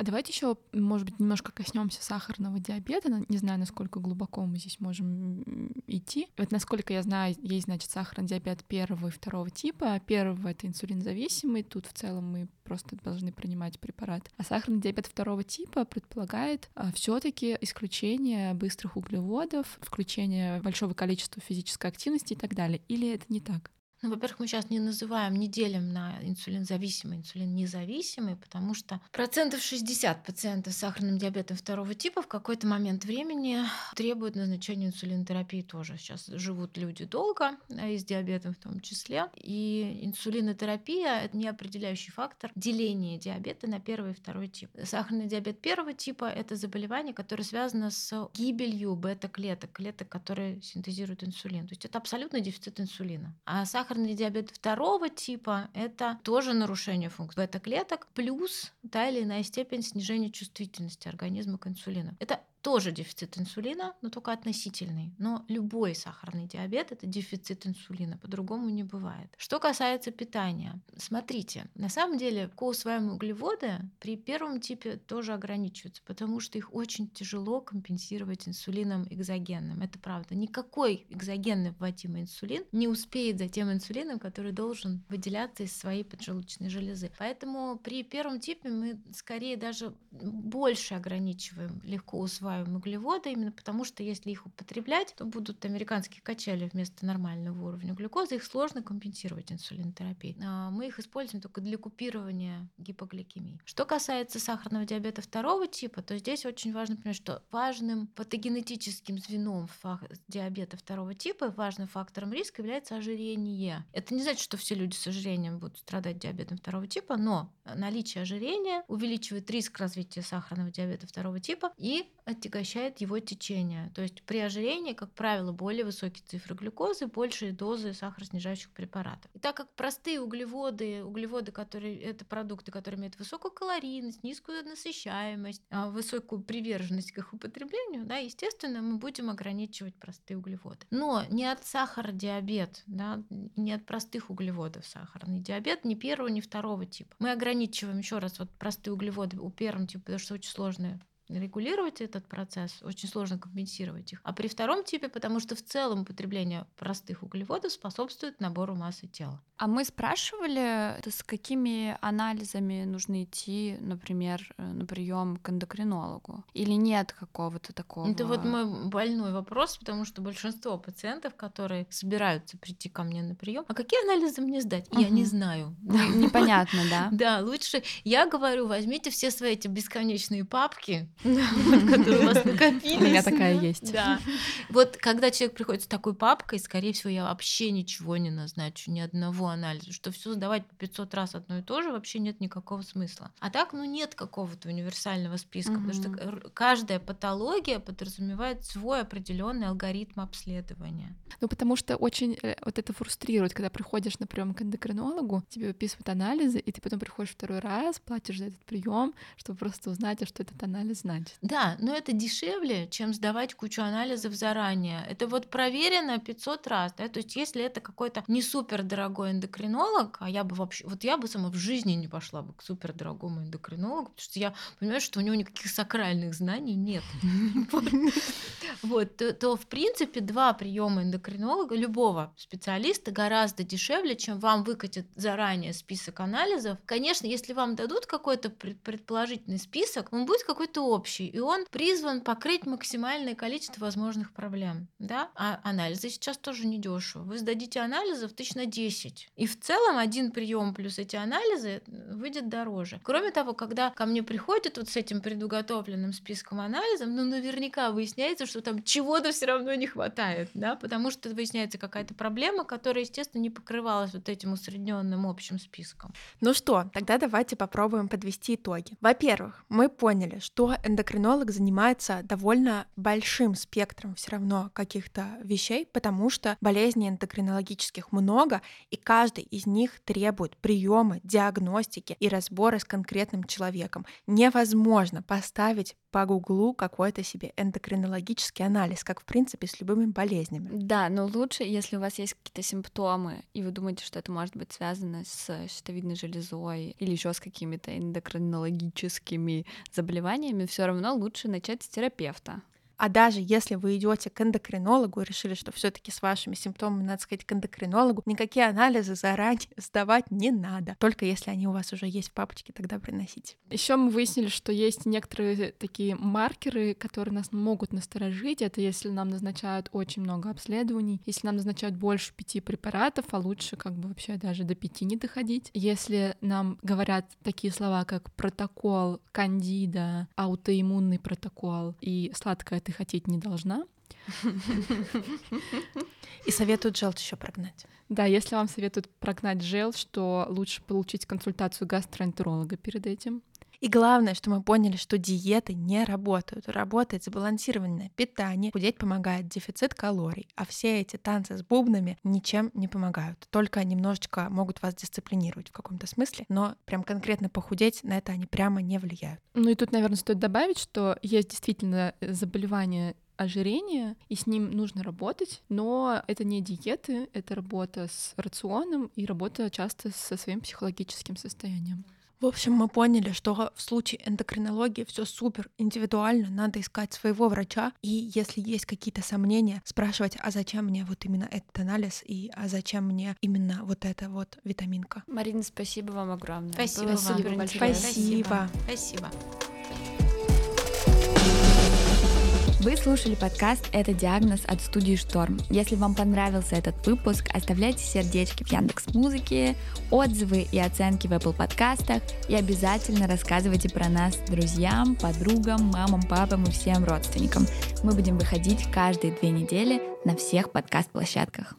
А давайте еще, может быть, немножко коснемся сахарного диабета. Не знаю, насколько глубоко мы здесь можем идти. Вот насколько я знаю, есть, значит, сахарный диабет первого и второго типа. Первого — это инсулинзависимый. Тут в целом мы просто должны принимать препарат. А сахарный диабет второго типа предполагает а, все таки исключение быстрых углеводов, включение большого количества физической активности и так далее. Или это не так? Ну, во-первых, мы сейчас не называем, не делим на инсулинзависимый, инсулин независимый, потому что процентов 60 пациентов с сахарным диабетом второго типа в какой-то момент времени требуют назначения инсулинотерапии тоже. Сейчас живут люди долго, и с диабетом в том числе. И инсулинотерапия — это не определяющий фактор деления диабета на первый и второй тип. Сахарный диабет первого типа — это заболевание, которое связано с гибелью бета-клеток, клеток, которые синтезируют инсулин. То есть это абсолютный дефицит инсулина. А сахар сахарный диабет второго типа — это тоже нарушение функции бета-клеток плюс та или иная степень снижения чувствительности организма к инсулину. Это тоже дефицит инсулина, но только относительный. Но любой сахарный диабет — это дефицит инсулина, по-другому не бывает. Что касается питания, смотрите, на самом деле коусваемые углеводы при первом типе тоже ограничиваются, потому что их очень тяжело компенсировать инсулином экзогенным. Это правда. Никакой экзогенный вводимый инсулин не успеет за тем инсулином, который должен выделяться из своей поджелудочной железы. Поэтому при первом типе мы скорее даже больше ограничиваем легко усваиваемые усваиваемые углеводы, именно потому что если их употреблять, то будут американские качели вместо нормального уровня глюкозы, их сложно компенсировать инсулинотерапией. А мы их используем только для купирования гипогликемии. Что касается сахарного диабета второго типа, то здесь очень важно понять, что важным патогенетическим звеном диабета второго типа, важным фактором риска является ожирение. Это не значит, что все люди с ожирением будут страдать диабетом второго типа, но наличие ожирения увеличивает риск развития сахарного диабета второго типа и отягощает его течение. То есть при ожирении, как правило, более высокие цифры глюкозы, большие дозы сахароснижающих препаратов. И так как простые углеводы, углеводы, которые это продукты, которые имеют высокую калорийность, низкую насыщаемость, а, высокую приверженность к их употреблению, да, естественно, мы будем ограничивать простые углеводы. Но не от сахара диабет, да, не от простых углеводов сахарный диабет, ни первого, ни второго типа. Мы ограничиваем еще раз вот простые углеводы у первого типа, потому что очень сложные регулировать этот процесс, очень сложно компенсировать их. А при втором типе, потому что в целом употребление простых углеводов способствует набору массы тела. А мы спрашивали, с какими анализами нужно идти, например, э, на прием к эндокринологу? Или нет какого-то такого? Это вот мой больной вопрос, потому что большинство пациентов, которые собираются прийти ко мне на прием, а какие анализы мне сдать? Угу. Я не знаю. [laughs] Непонятно, да? [laughs] Да, лучше я говорю, возьмите все свои эти бесконечные папки, [laughs] которые у вас [laughs] накопились. У меня такая есть. Да. Вот когда человек приходит с такой папкой, скорее всего, я вообще ничего не назначу, ни одного анализа, что все сдавать по 500 раз одно и то же вообще нет никакого смысла. А так, ну, нет какого-то универсального списка, потому что каждая патология подразумевает свой определенный алгоритм обследования. Ну, потому что очень э, вот это фрустрирует, когда приходишь на прием к эндокринологу, тебе выписывают анализы, и ты потом приходишь второй раз, платишь за этот прием, чтобы просто узнать, а что этот анализ значит. Да, но это дешевле, чем сдавать кучу анализов заранее. Это вот проверено 500 раз, да, то есть если это какой-то не супер дорогой эндокринолог, а я бы вообще, вот я бы сама в жизни не пошла бы к супер дорогому эндокринологу, потому что я понимаю, что у него никаких сакральных знаний нет. [laughs] Вот, то в принципе два приема эндокринолога, любого специалиста гораздо дешевле, чем вам выкатят заранее список анализов. Конечно, если вам дадут какой-то предположительный список, он будет какой-то общий, и он призван покрыть максимальное количество возможных проблем. Да? А анализы сейчас тоже не дешево. Вы сдадите анализов тысяч на 10. И в целом один прием плюс эти анализы выйдет дороже. Кроме того, когда ко мне приходят вот с этим предуготовленным списком анализов, ну наверняка выясняется, что там чего-то все равно не хватает, да, потому что выясняется какая-то проблема, которая, естественно, не покрывалась вот этим усредненным общим списком. Ну что, тогда давайте попробуем подвести итоги. Во-первых, мы поняли, что эндокринолог занимается довольно большим спектром все равно каких-то вещей, потому что болезней эндокринологических много, и каждый из них требует приема, диагностики и разбора с конкретным человеком. Невозможно поставить по гуглу какой-то себе эндокринологический анализ, как в принципе с любыми болезнями. Да, но лучше, если у вас есть какие-то симптомы, и вы думаете, что это может быть связано с щитовидной железой или еще с какими-то эндокринологическими заболеваниями, все равно лучше начать с терапевта. А даже если вы идете к эндокринологу и решили, что все-таки с вашими симптомами надо сходить к эндокринологу, никакие анализы заранее [laughs] сдавать не надо. Только если они у вас уже есть в папочке, тогда приносите. Еще мы выяснили, что есть некоторые такие маркеры, которые нас могут насторожить. Это если нам назначают очень много обследований, если нам назначают больше пяти препаратов, а лучше как бы вообще даже до пяти не доходить. Если нам говорят такие слова, как протокол кандида, аутоиммунный протокол и сладкая ты хотеть не должна. [laughs] И советуют желчь еще прогнать. Да, если вам советуют прогнать желчь, что лучше получить консультацию гастроэнтеролога перед этим. И главное, что мы поняли, что диеты не работают. Работает сбалансированное питание, худеть помогает дефицит калорий, а все эти танцы с бубнами ничем не помогают. Только немножечко могут вас дисциплинировать в каком-то смысле, но прям конкретно похудеть на это они прямо не влияют. Ну и тут, наверное, стоит добавить, что есть действительно заболевания ожирения, и с ним нужно работать, но это не диеты, это работа с рационом и работа часто со своим психологическим состоянием. В общем, мы поняли, что в случае эндокринологии все супер индивидуально, надо искать своего врача, и если есть какие-то сомнения, спрашивать, а зачем мне вот именно этот анализ, и а зачем мне именно вот эта вот витаминка. Марина, спасибо вам огромное. Спасибо, спасибо вам. Большое. Спасибо. Спасибо. Вы слушали подкаст «Это диагноз» от студии «Шторм». Если вам понравился этот выпуск, оставляйте сердечки в Яндекс Музыке, отзывы и оценки в Apple подкастах и обязательно рассказывайте про нас друзьям, подругам, мамам, папам и всем родственникам. Мы будем выходить каждые две недели на всех подкаст-площадках.